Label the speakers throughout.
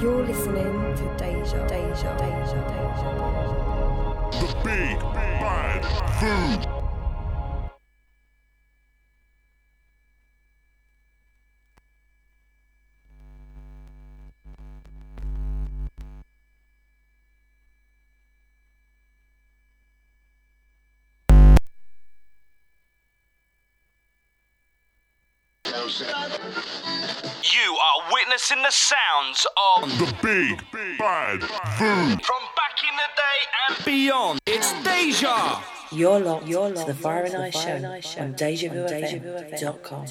Speaker 1: You're listening to Deja, Deja, Deja, Deja, Deja. Deja.
Speaker 2: The Big Bad Food.
Speaker 3: In the sounds of
Speaker 2: the big bad boom,
Speaker 3: from back in the day and beyond. It's Deja.
Speaker 4: You're locked. You're locked. The Fire and Ice Show on DejaVuFM.com.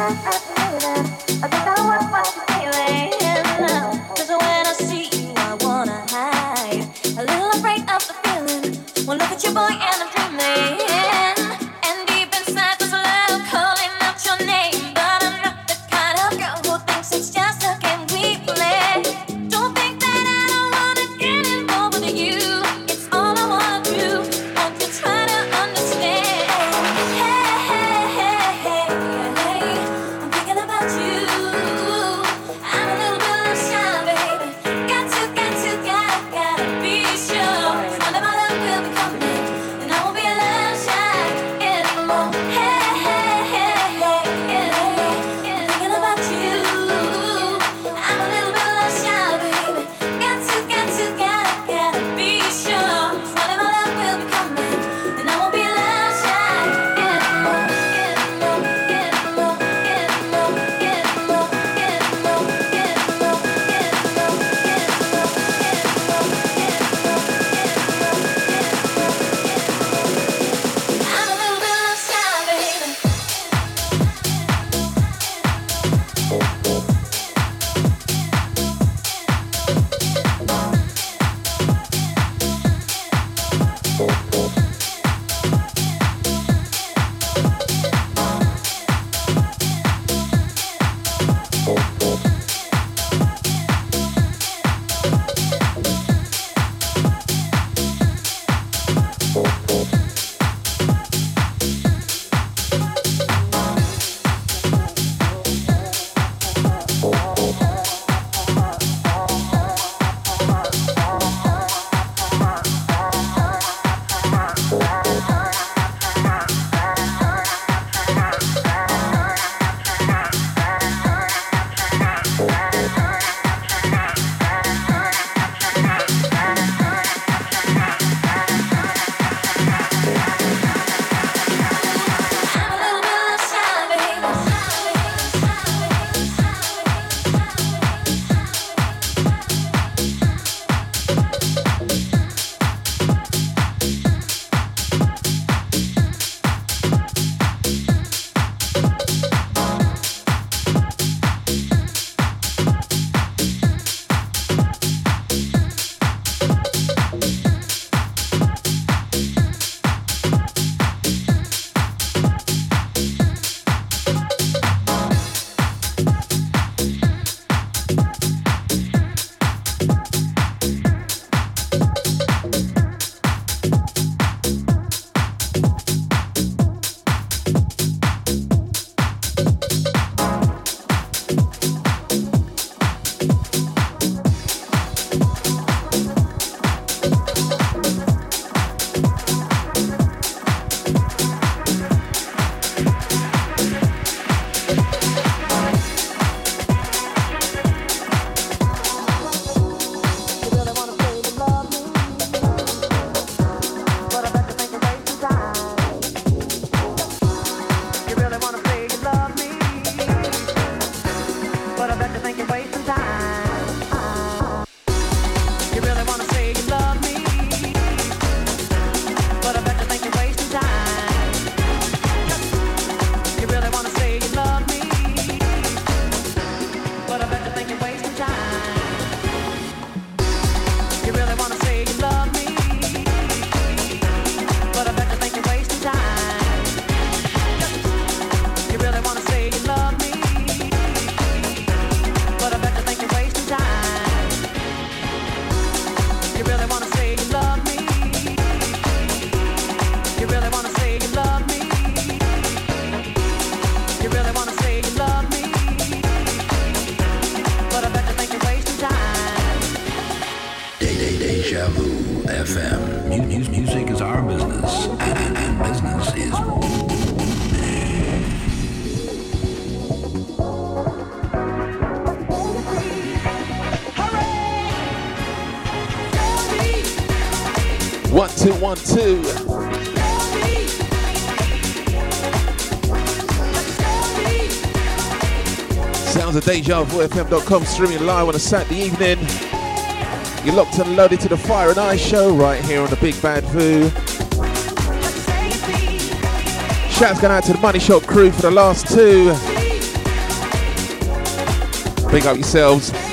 Speaker 5: I'm
Speaker 6: FM.com streaming live on a Saturday evening. You're locked and loaded to the Fire and Ice show right here on the Big Bad Vu. Shouts going out to the Money Shot crew for the last two. Big up yourselves.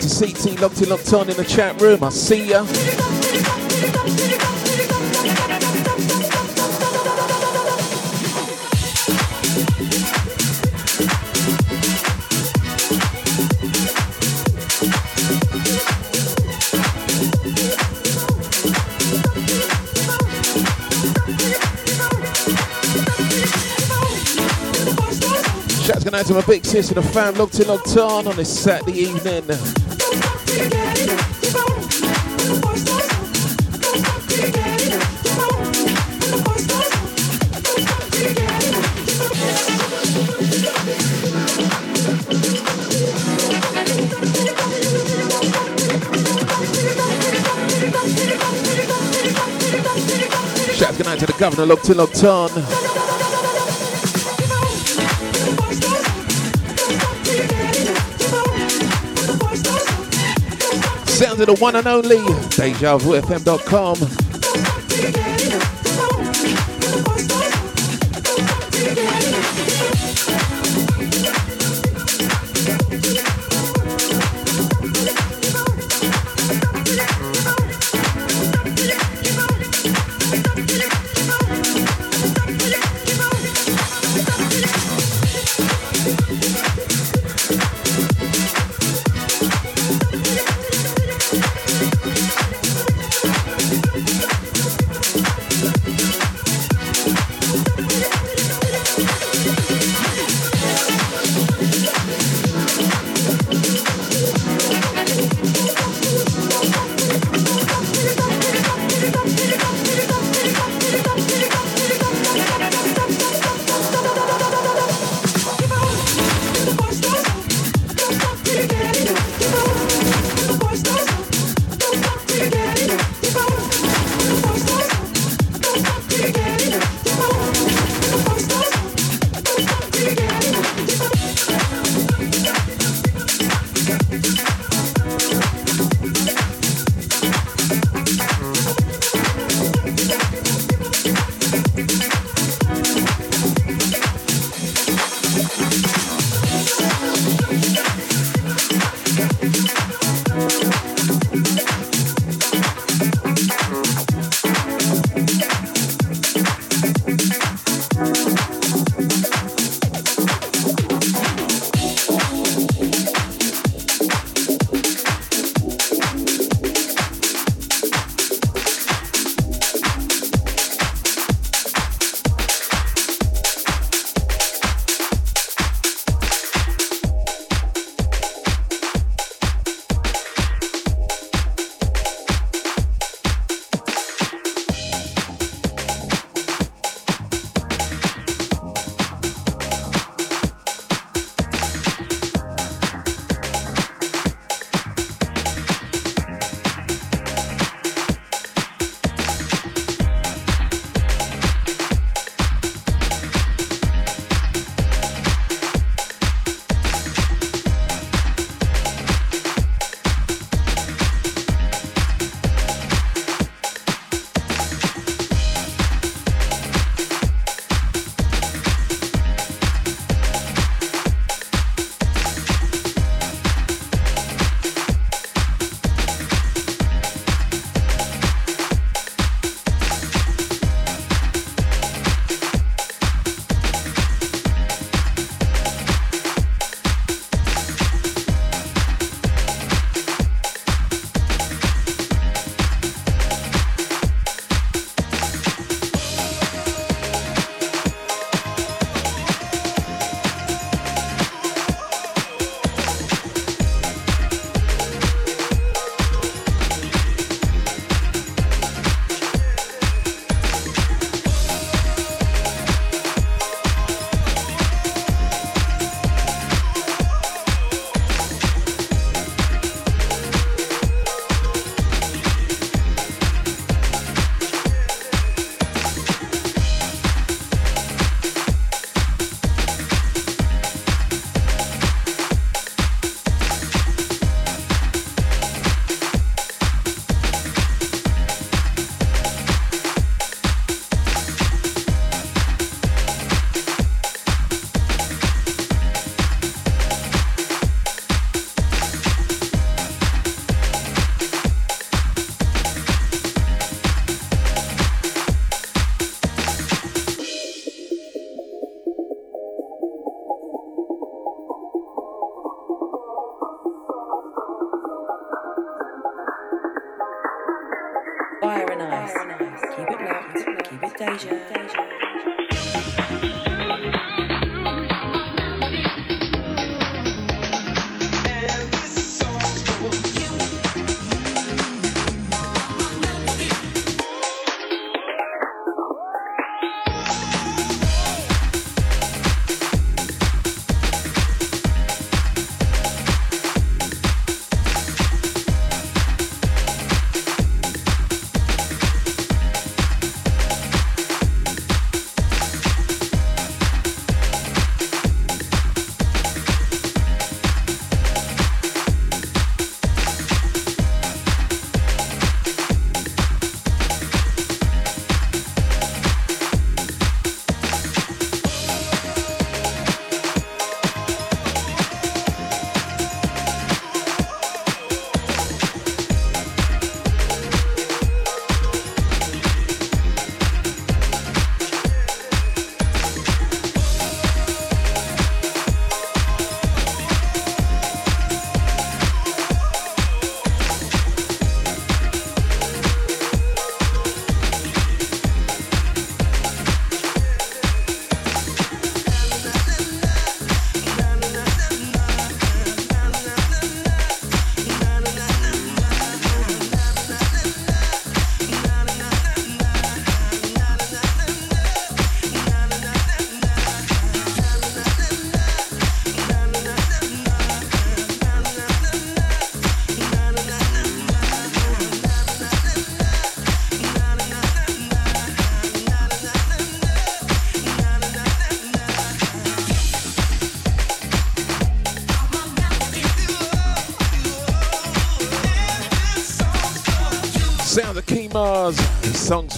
Speaker 6: To CT locked in, locked on in the chat room. I see ya. Shouts going out to my big sis and the fam locked in, locked on on this Saturday evening. Governor, locked in. Sounds of the one and only DejaVuFM.com.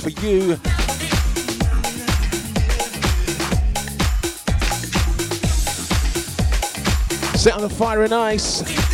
Speaker 7: for you. Set on the fire and ice.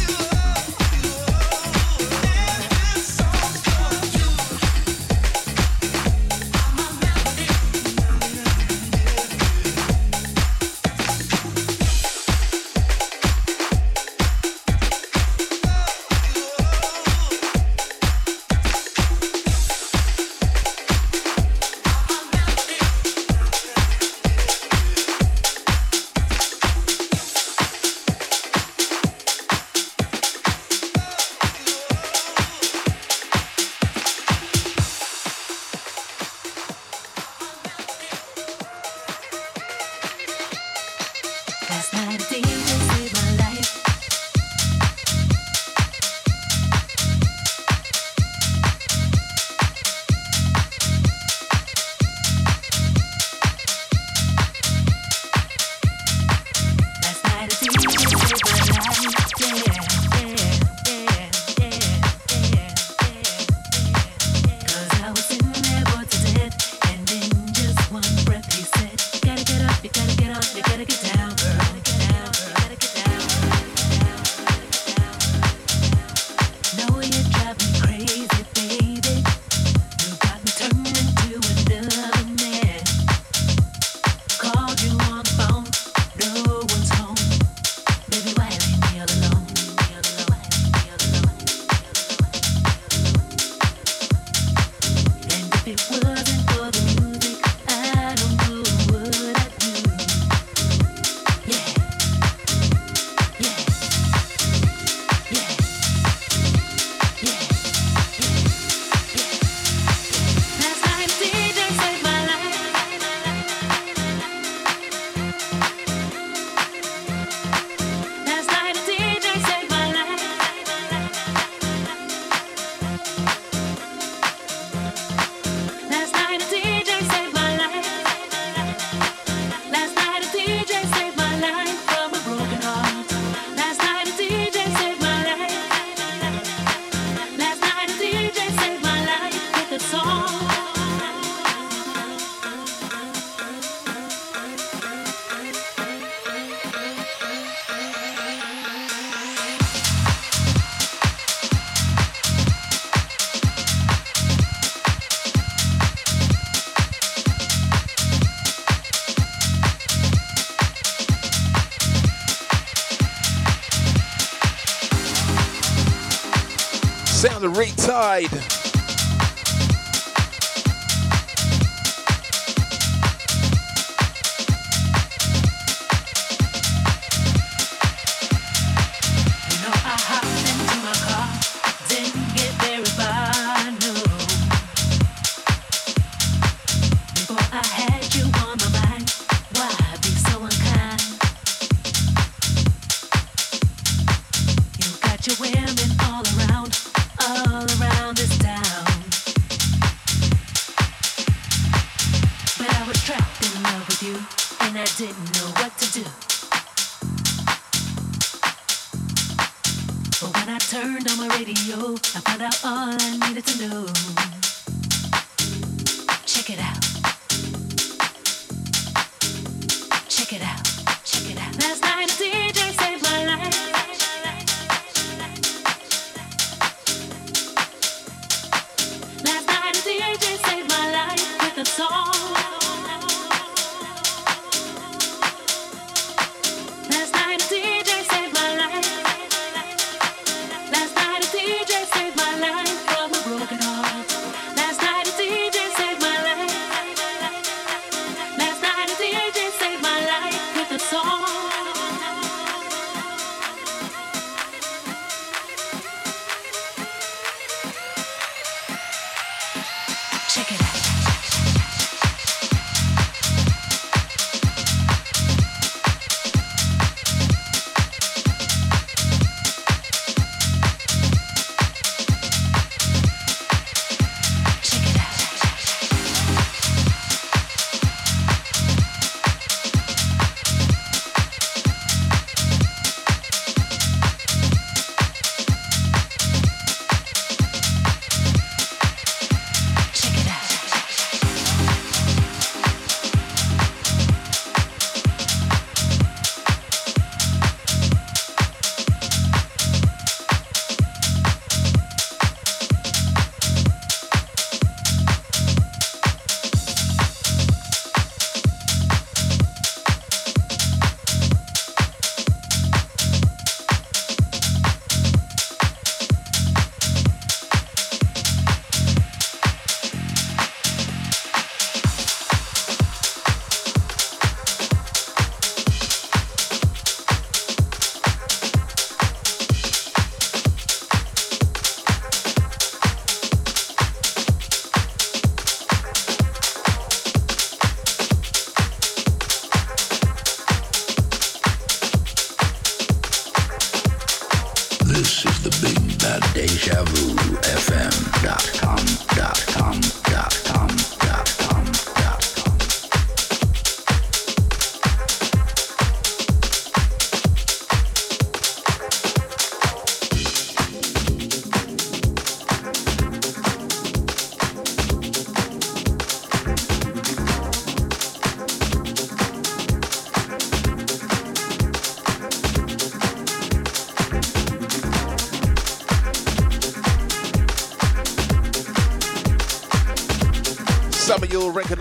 Speaker 7: Re-Tide.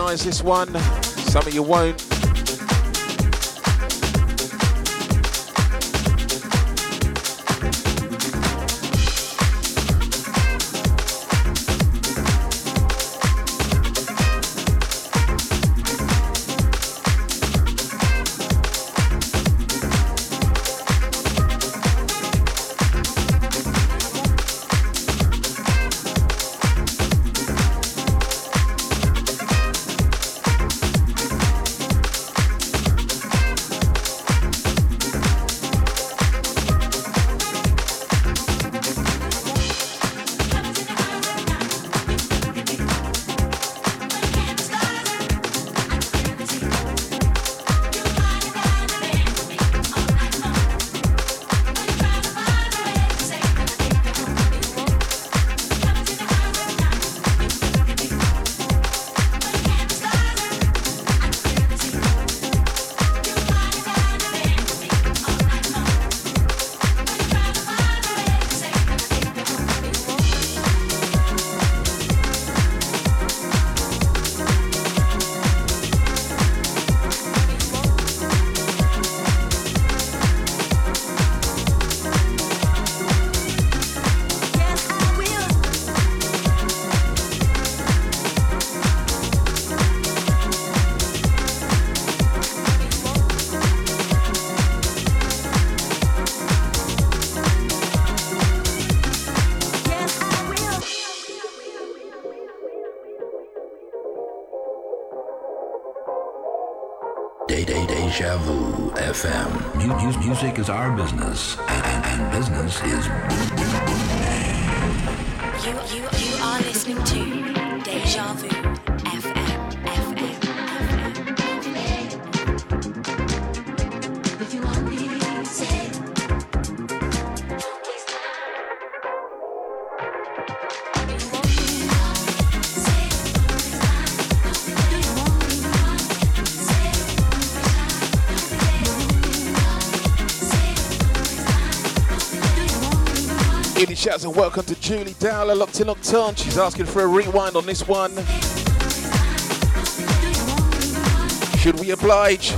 Speaker 6: Recognize this one, some of you won't.
Speaker 8: Music is our business, and, and, business is
Speaker 9: You, you, you are listening to Deja Vu
Speaker 6: welcome to Julie Dowler, locked in, locked on. She's asking for a rewind on this one. Should we oblige?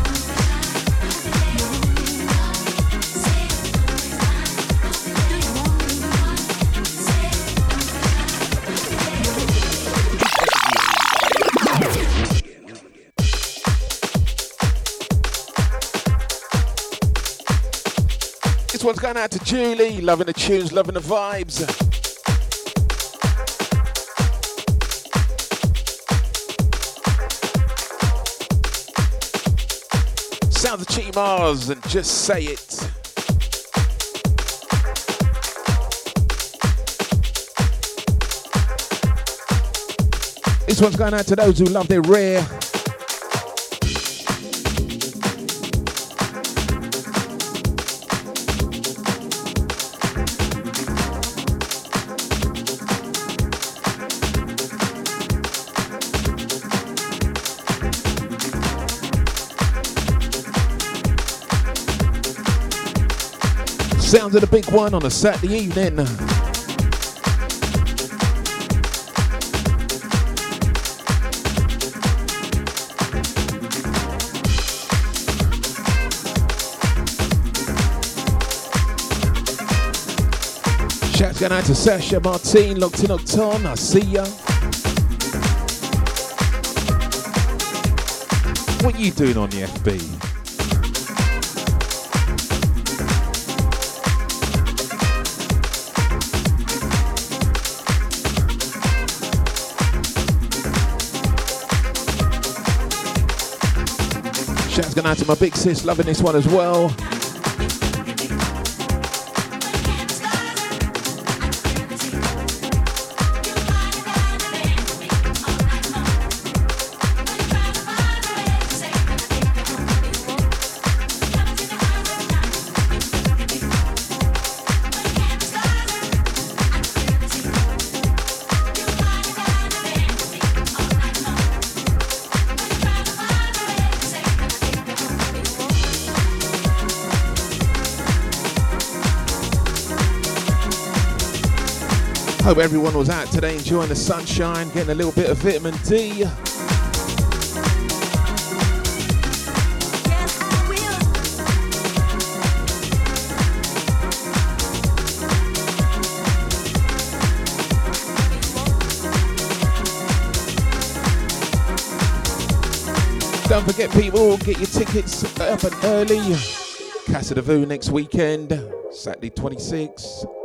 Speaker 6: Going out to Julie, loving the tunes, loving the vibes. Sound the Chemars and just say it. This one's going out to those who love their rare. Sounds of the big one on a Saturday evening. Shouts going out to Sasha Martin, locked in locked on. I see ya. What you doing on the FB? Out to my big sis, loving this one as well. Hope everyone was out today enjoying the sunshine, getting a little bit of vitamin D. Don't forget, people, get your tickets up and early. Casa de Vue next weekend, Saturday
Speaker 10: 26th.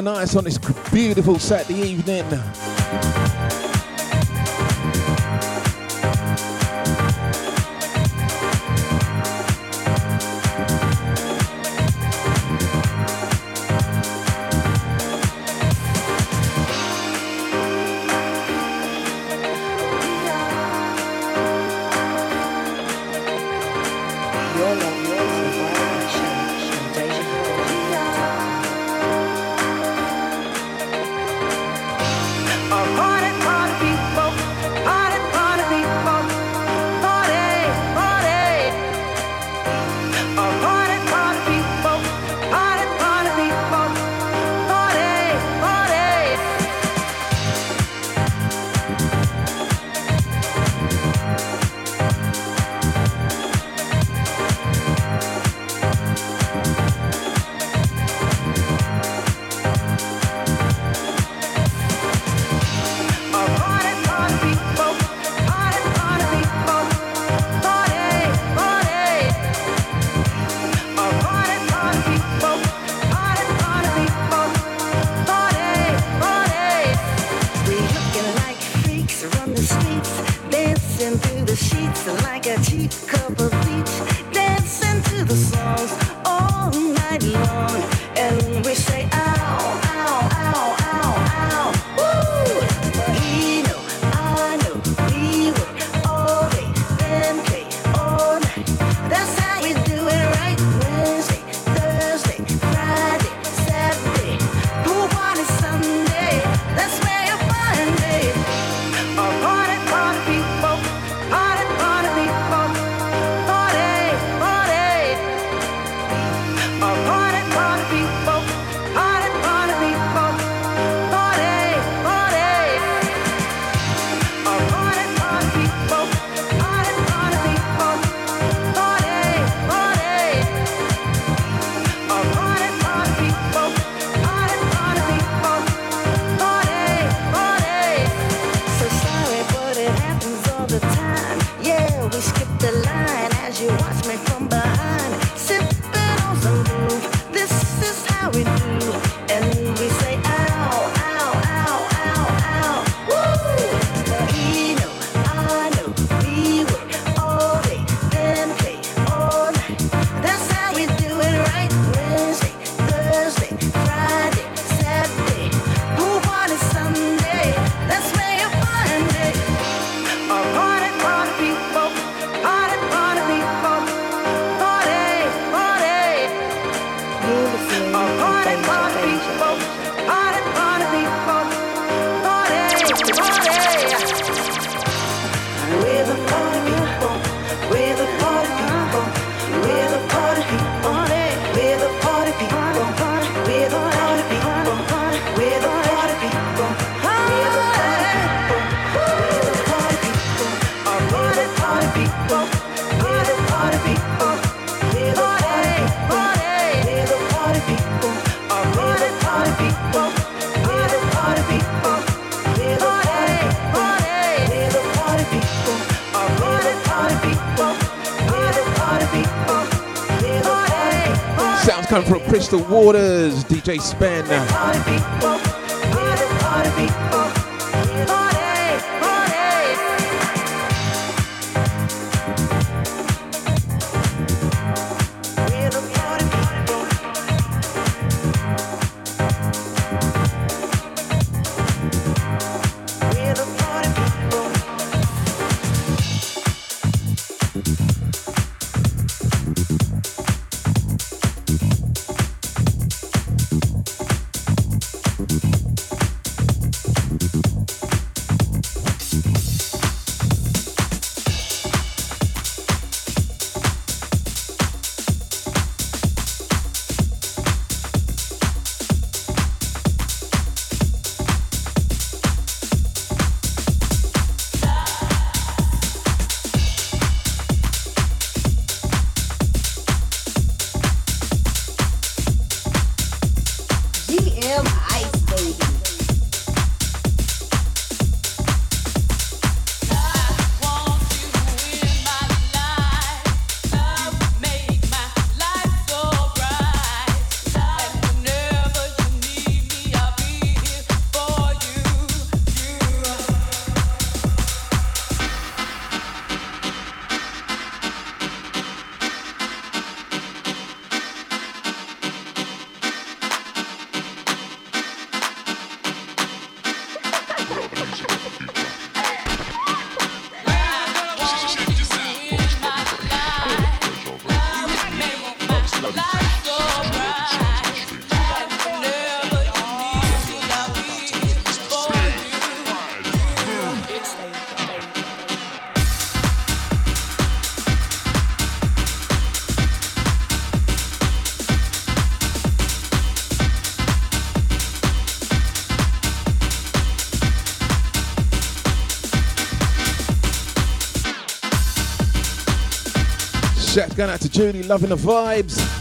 Speaker 6: Sound of fire and ice on this beautiful Saturday evening.
Speaker 3: Coming from Crystal Waters, DJ Spen. Going out to Julie, loving the vibes.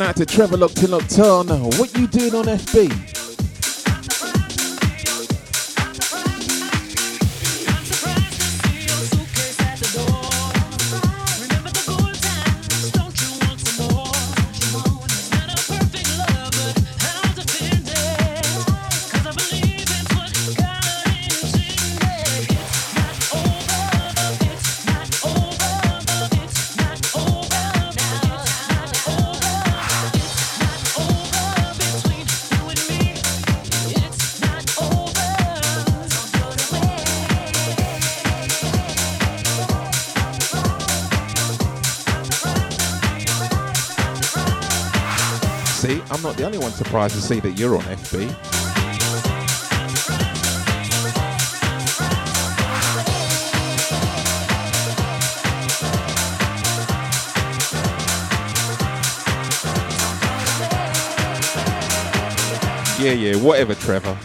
Speaker 7: going out to Trevor Lockton Lockton. What you doing on FB? surprised to see that you're on FB. Yeah, yeah, whatever, Trevor.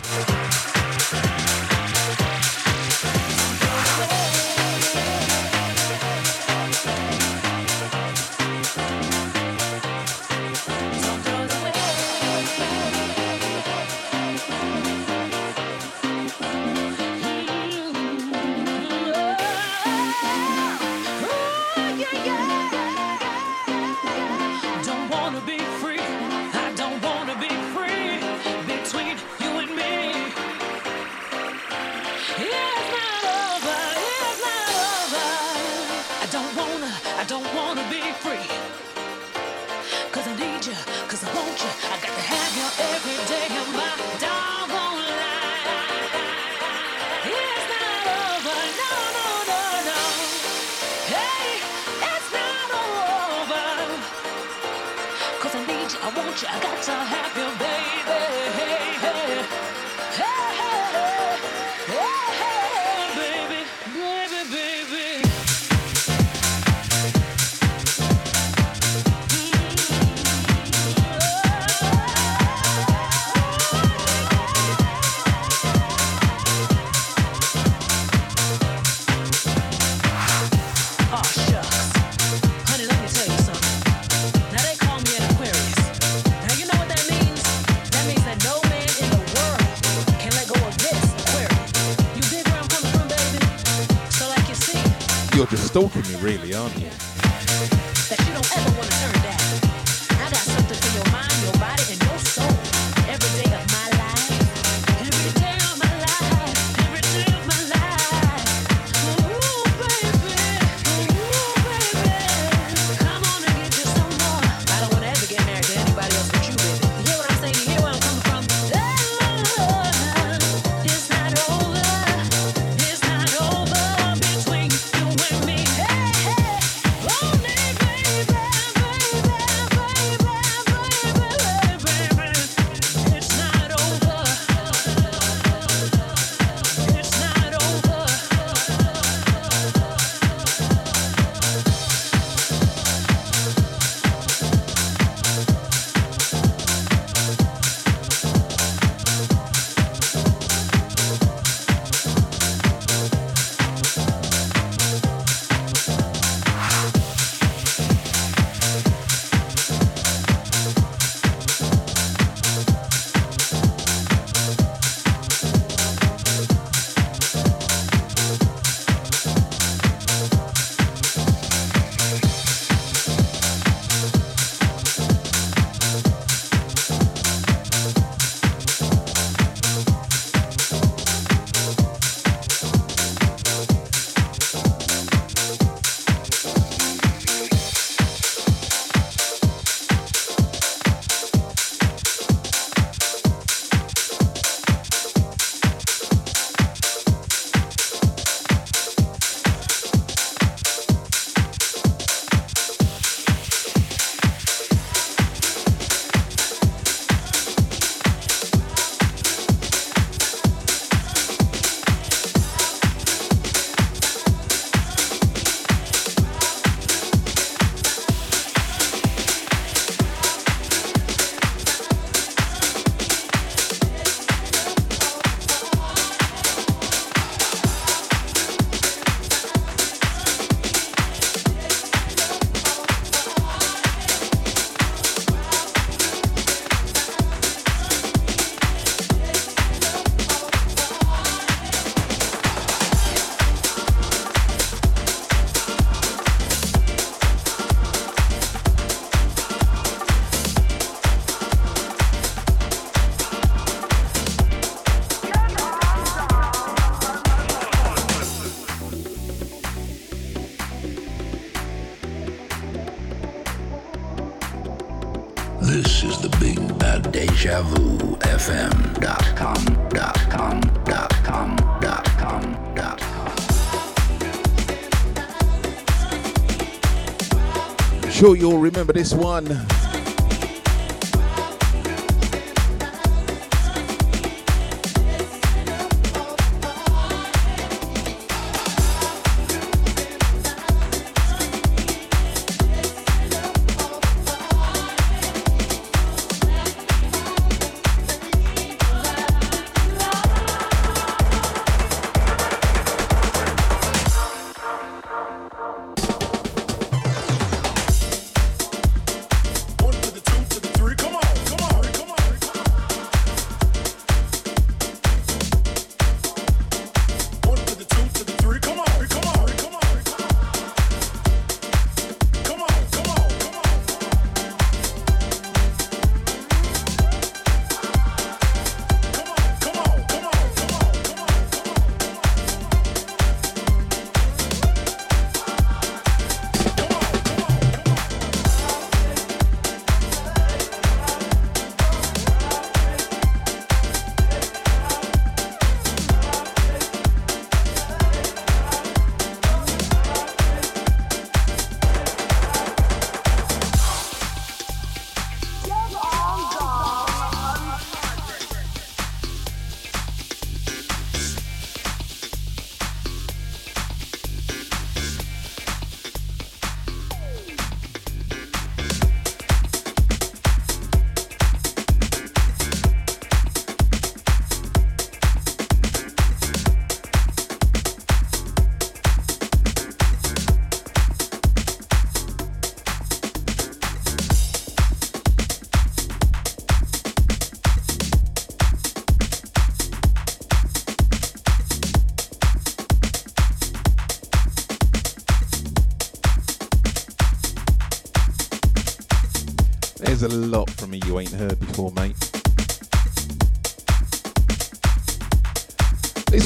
Speaker 6: Sure, you'll remember this one.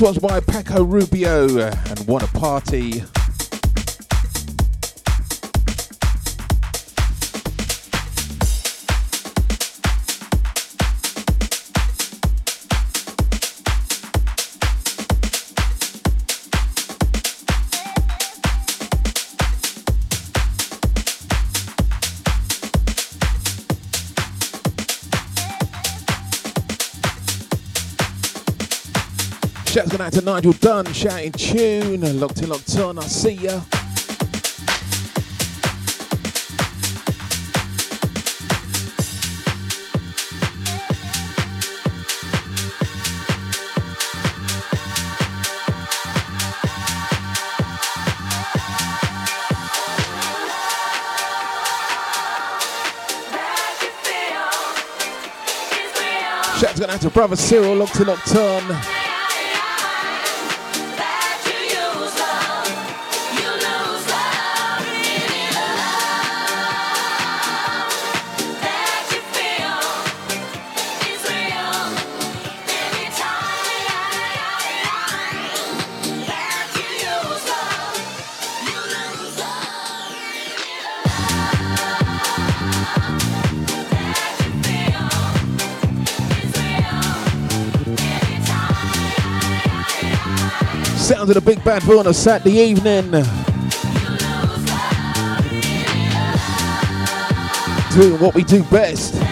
Speaker 6: One's by Pako Rubio and Wanna Party. Out to Nigel Dunn, shouting tune, locked in, locked on, I see ya. Shouts going out to brother Cyril, locked in, locked on. Of the big bad boy on a Saturday evening. Doing what we do best.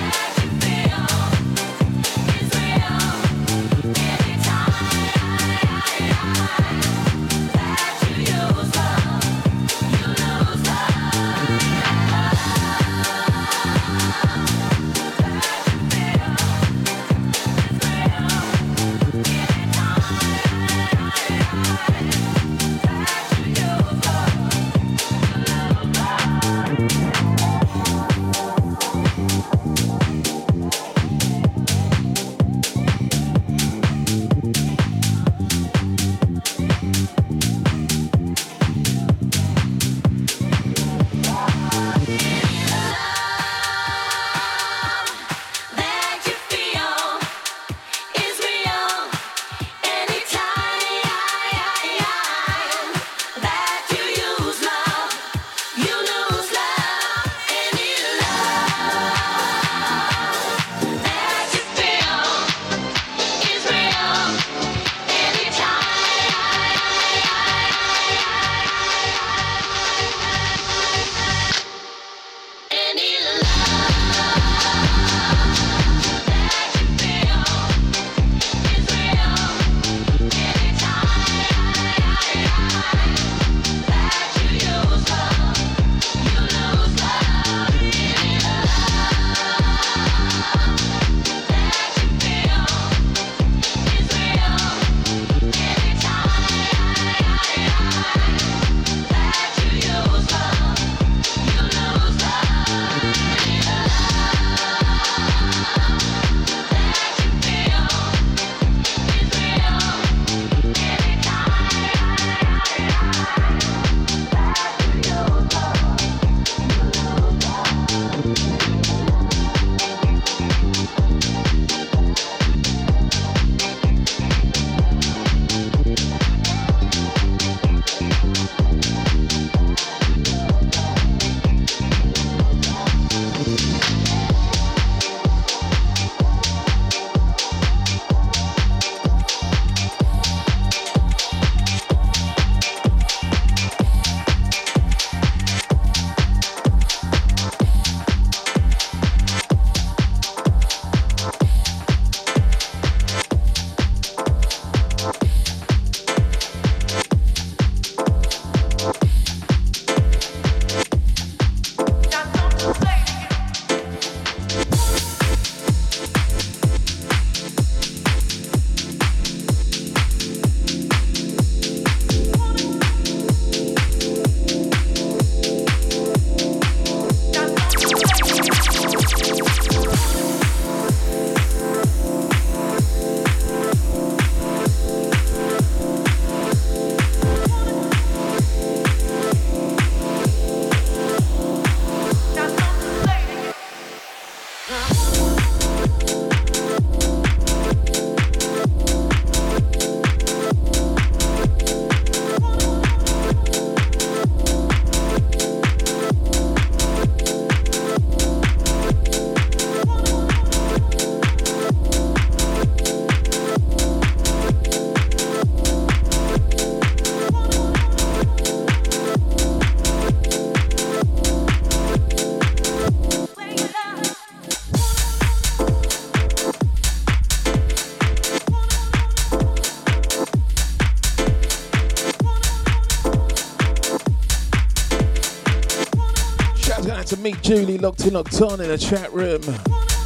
Speaker 6: Locked in, locked on in the chat room.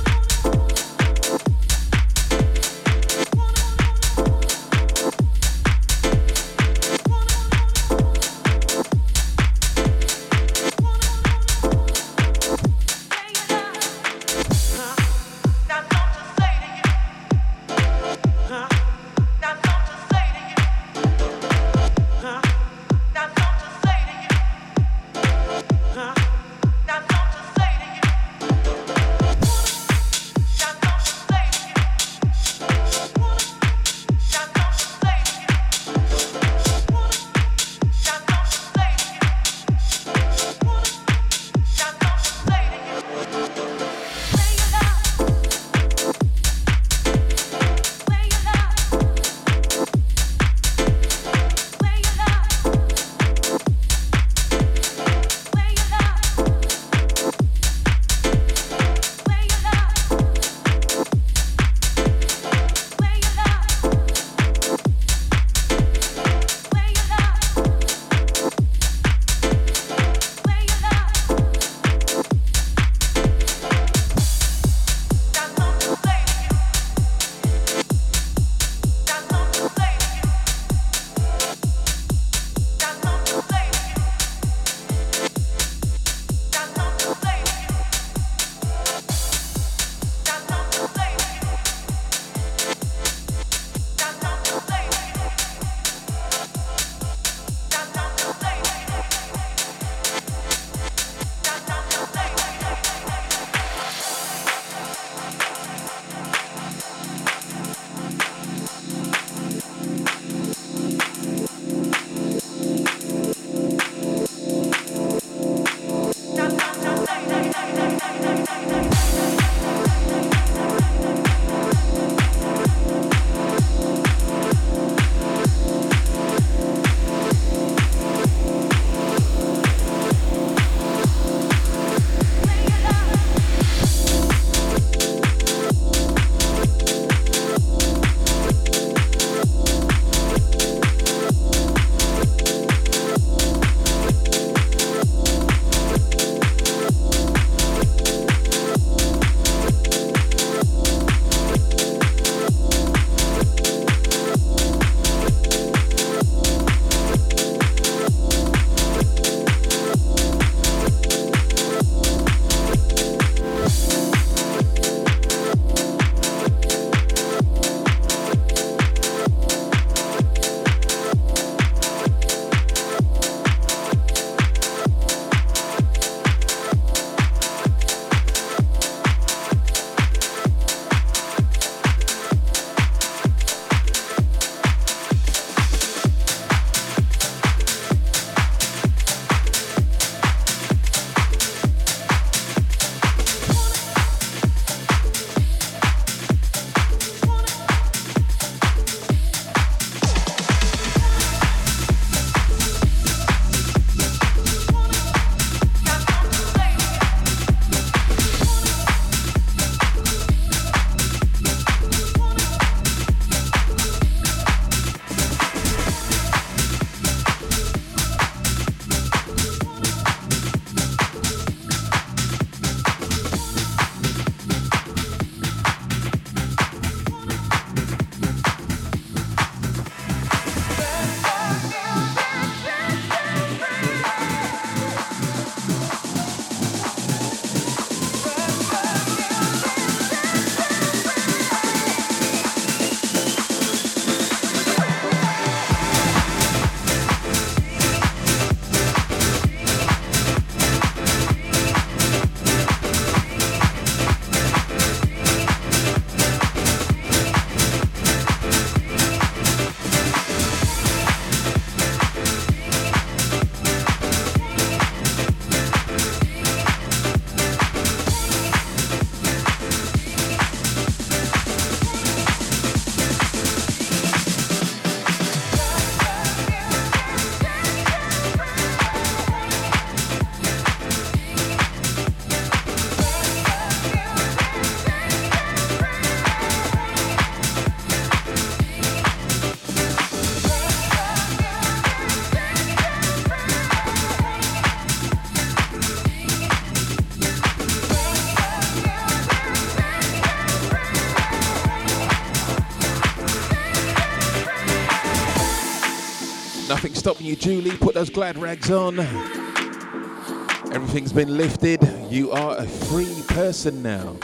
Speaker 8: Stopping you, Julie. Put those glad rags on. Everything's been lifted. You are a free person now.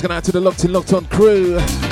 Speaker 6: Going out to the Locked In Locked On crew.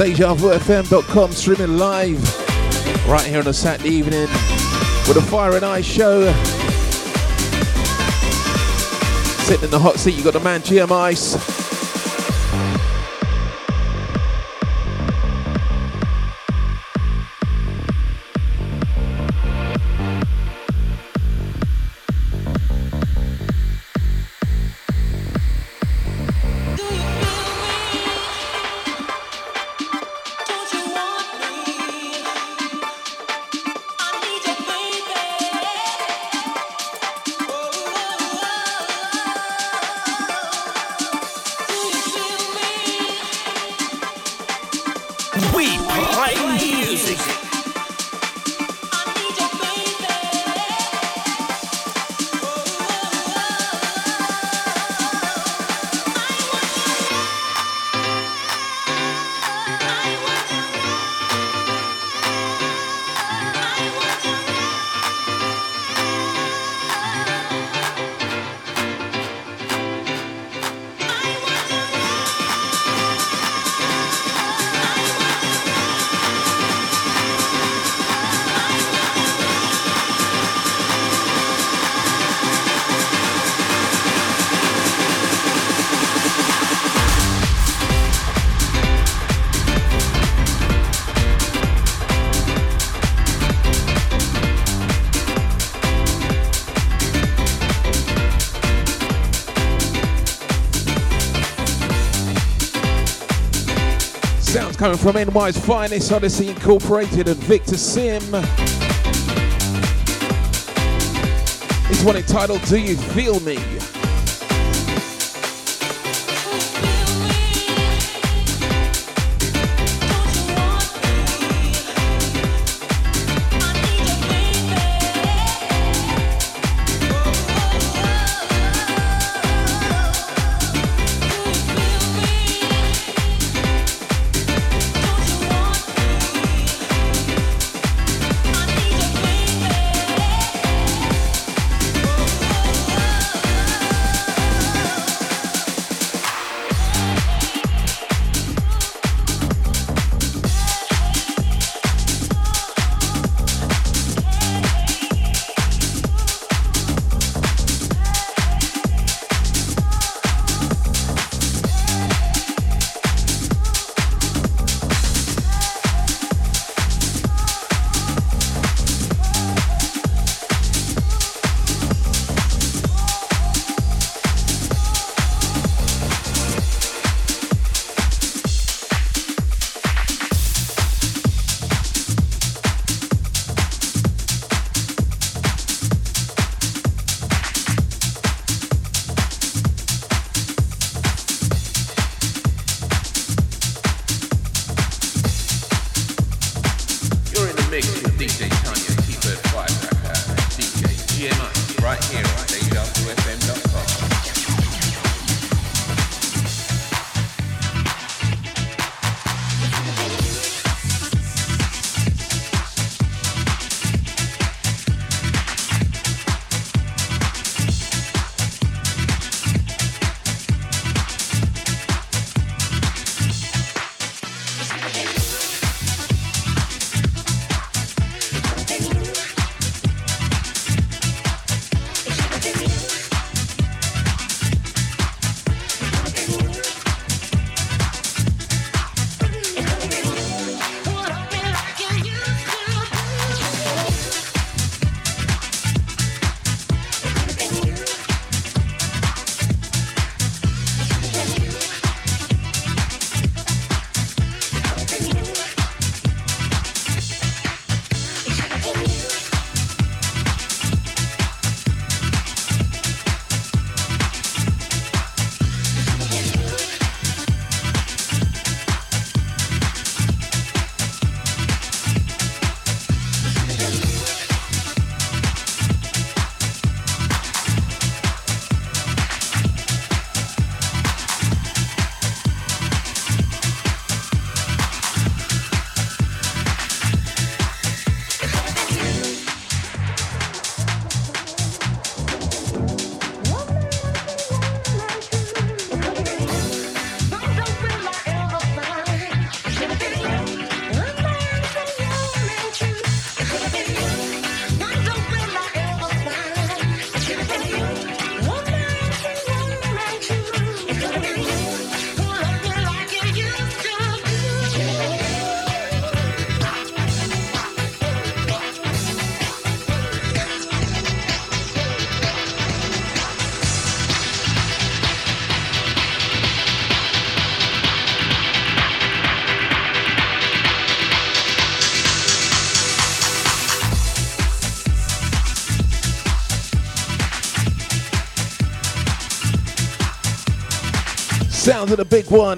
Speaker 6: DejaVuFM.com streaming live right here on a Saturday evening with a Fire and Ice show. Sitting in the hot seat, you got the man GM Ice.
Speaker 3: From NY's finest, Odyssey Incorporated and Victor Sim. This one entitled Do You Feel Me? Sounds of the big one.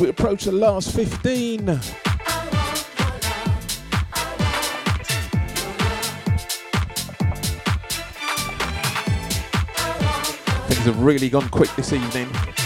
Speaker 3: We approach the last 15. Things have really gone quick this evening.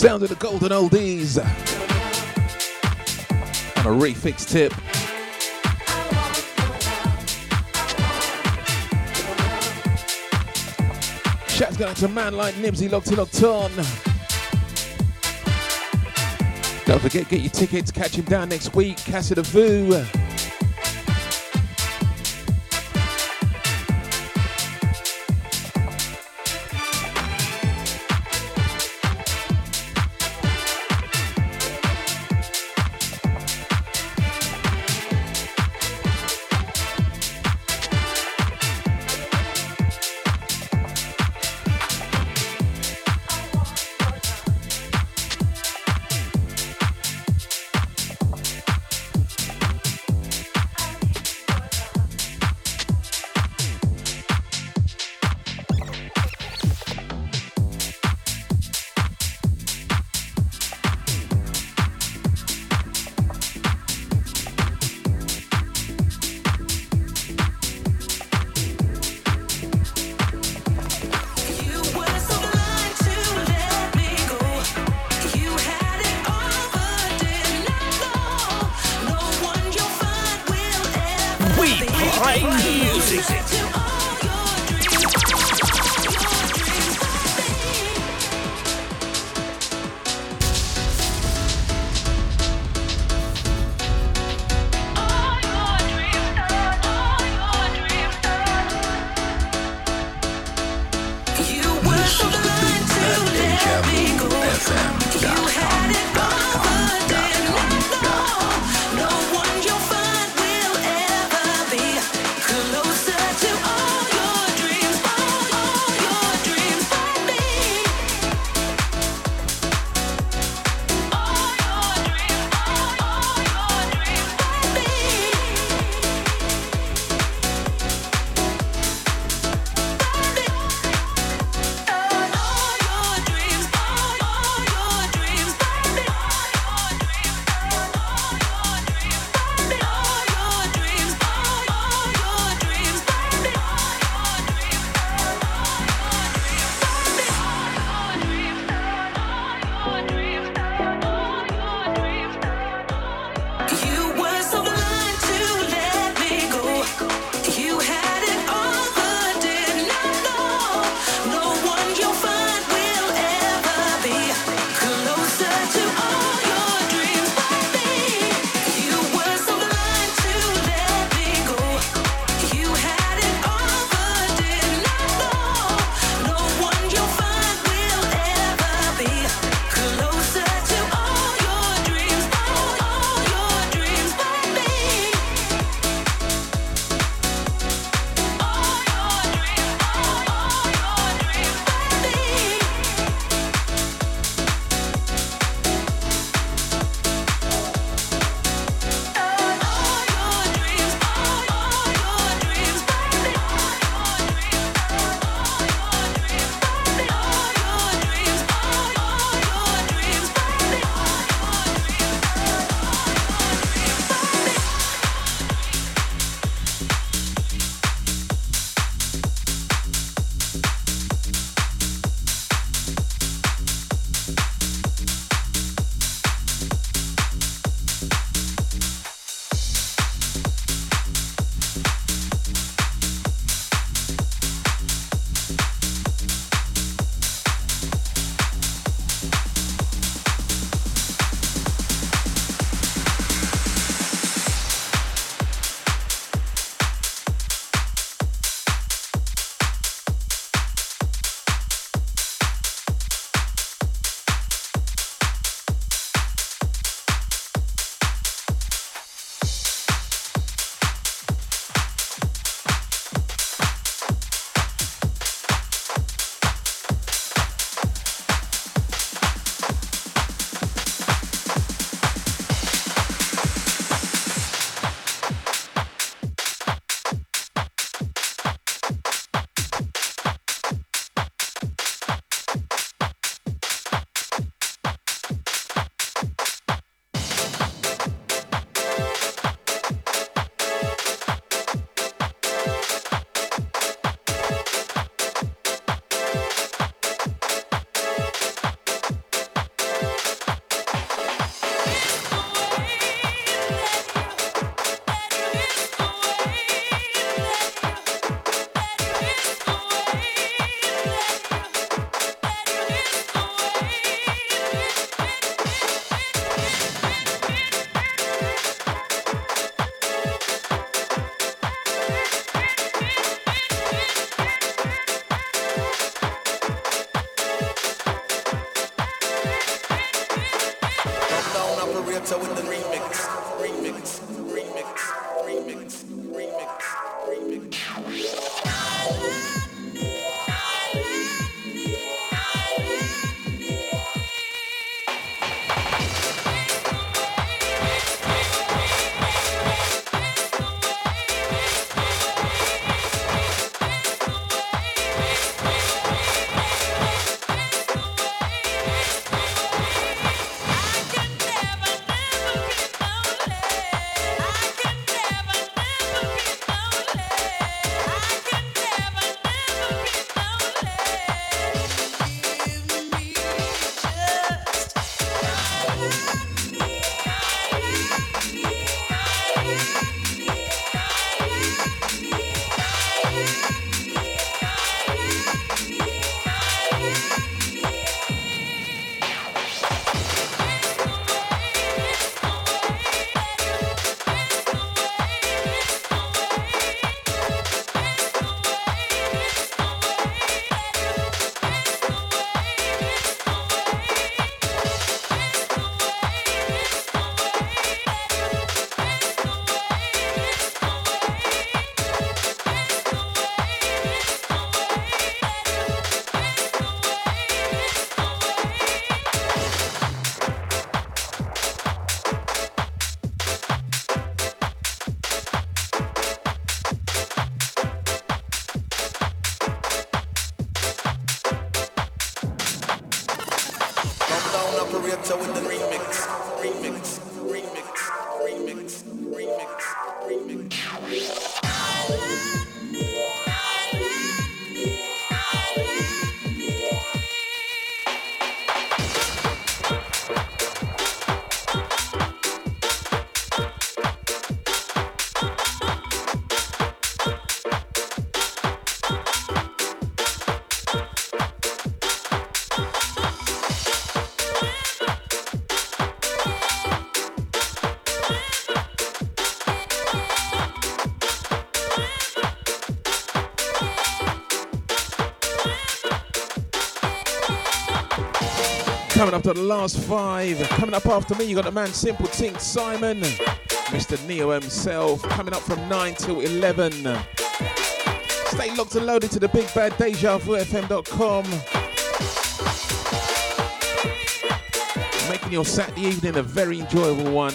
Speaker 3: Sound of the golden oldies. On a refix tip. Shouts going out to man like Nibsy locked in locked on. Don't forget, get your tickets, catch him down next week, Casa de Vu.
Speaker 11: To
Speaker 6: the
Speaker 12: last five. Coming up after me, you got the man Simple Tink Simon, Mr. Neo himself. Coming up from 9 till 11. Stay locked and loaded to the big bad deja vu FM.com. Making your Saturday evening a very enjoyable one.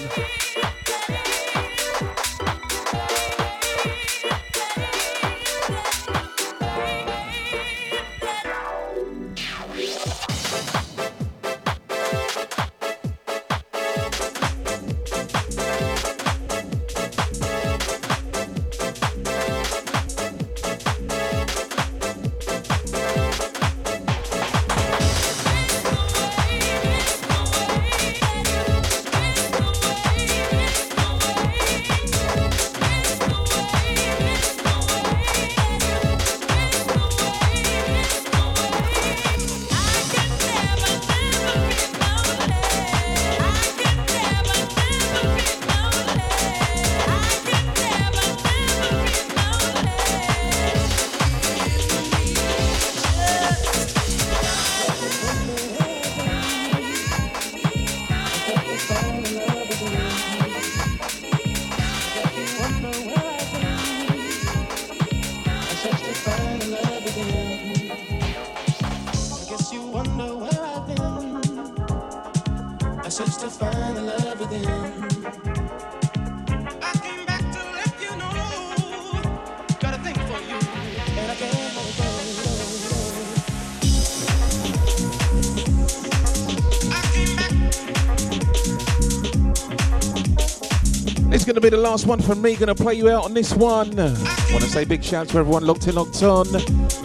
Speaker 12: Going to be the last one from me. Going to play you out on this one. Want to say big shout to everyone locked in, locked on.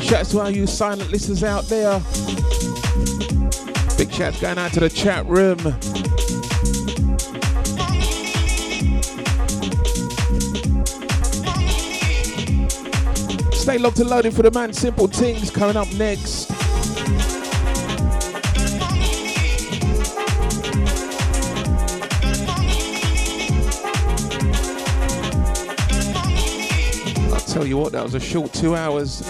Speaker 12: Shouts to all you silent listeners out there. Big shouts going out to the chat room. Stay locked and loaded for the man Simple Things coming up next. Tell you what, that was a short two hours.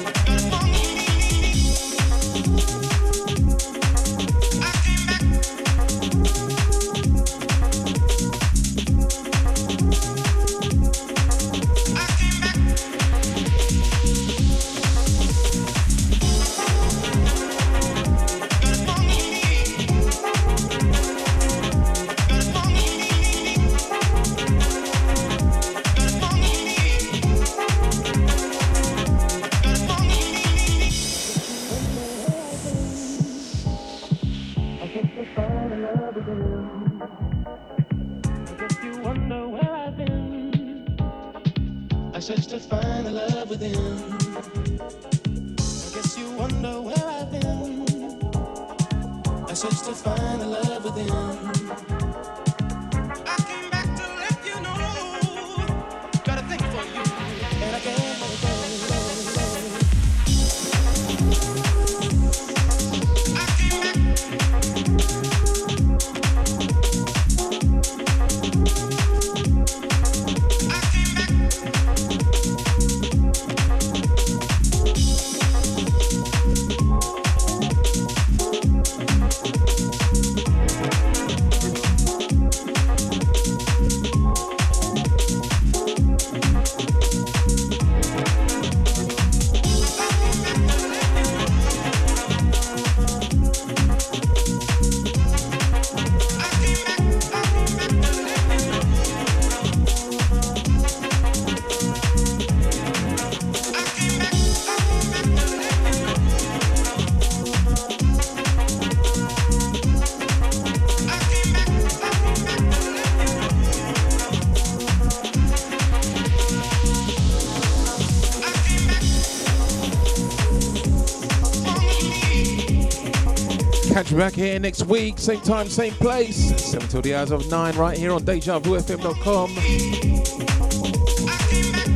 Speaker 6: You back here next week, same time, same place, 7 till the hours of 9, right here on DejaVuFM.com.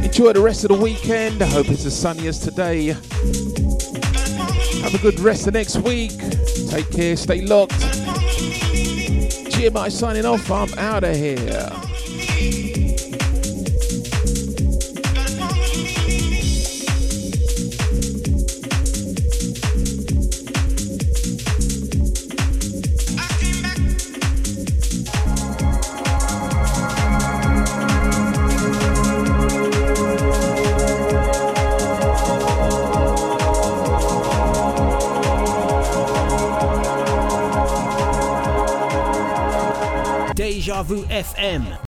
Speaker 6: Enjoy the rest of the weekend. I hope it's as sunny as today. Have a good rest of next week. Take care, stay locked. GMI signing off. I'm out of here.
Speaker 13: Deja FM.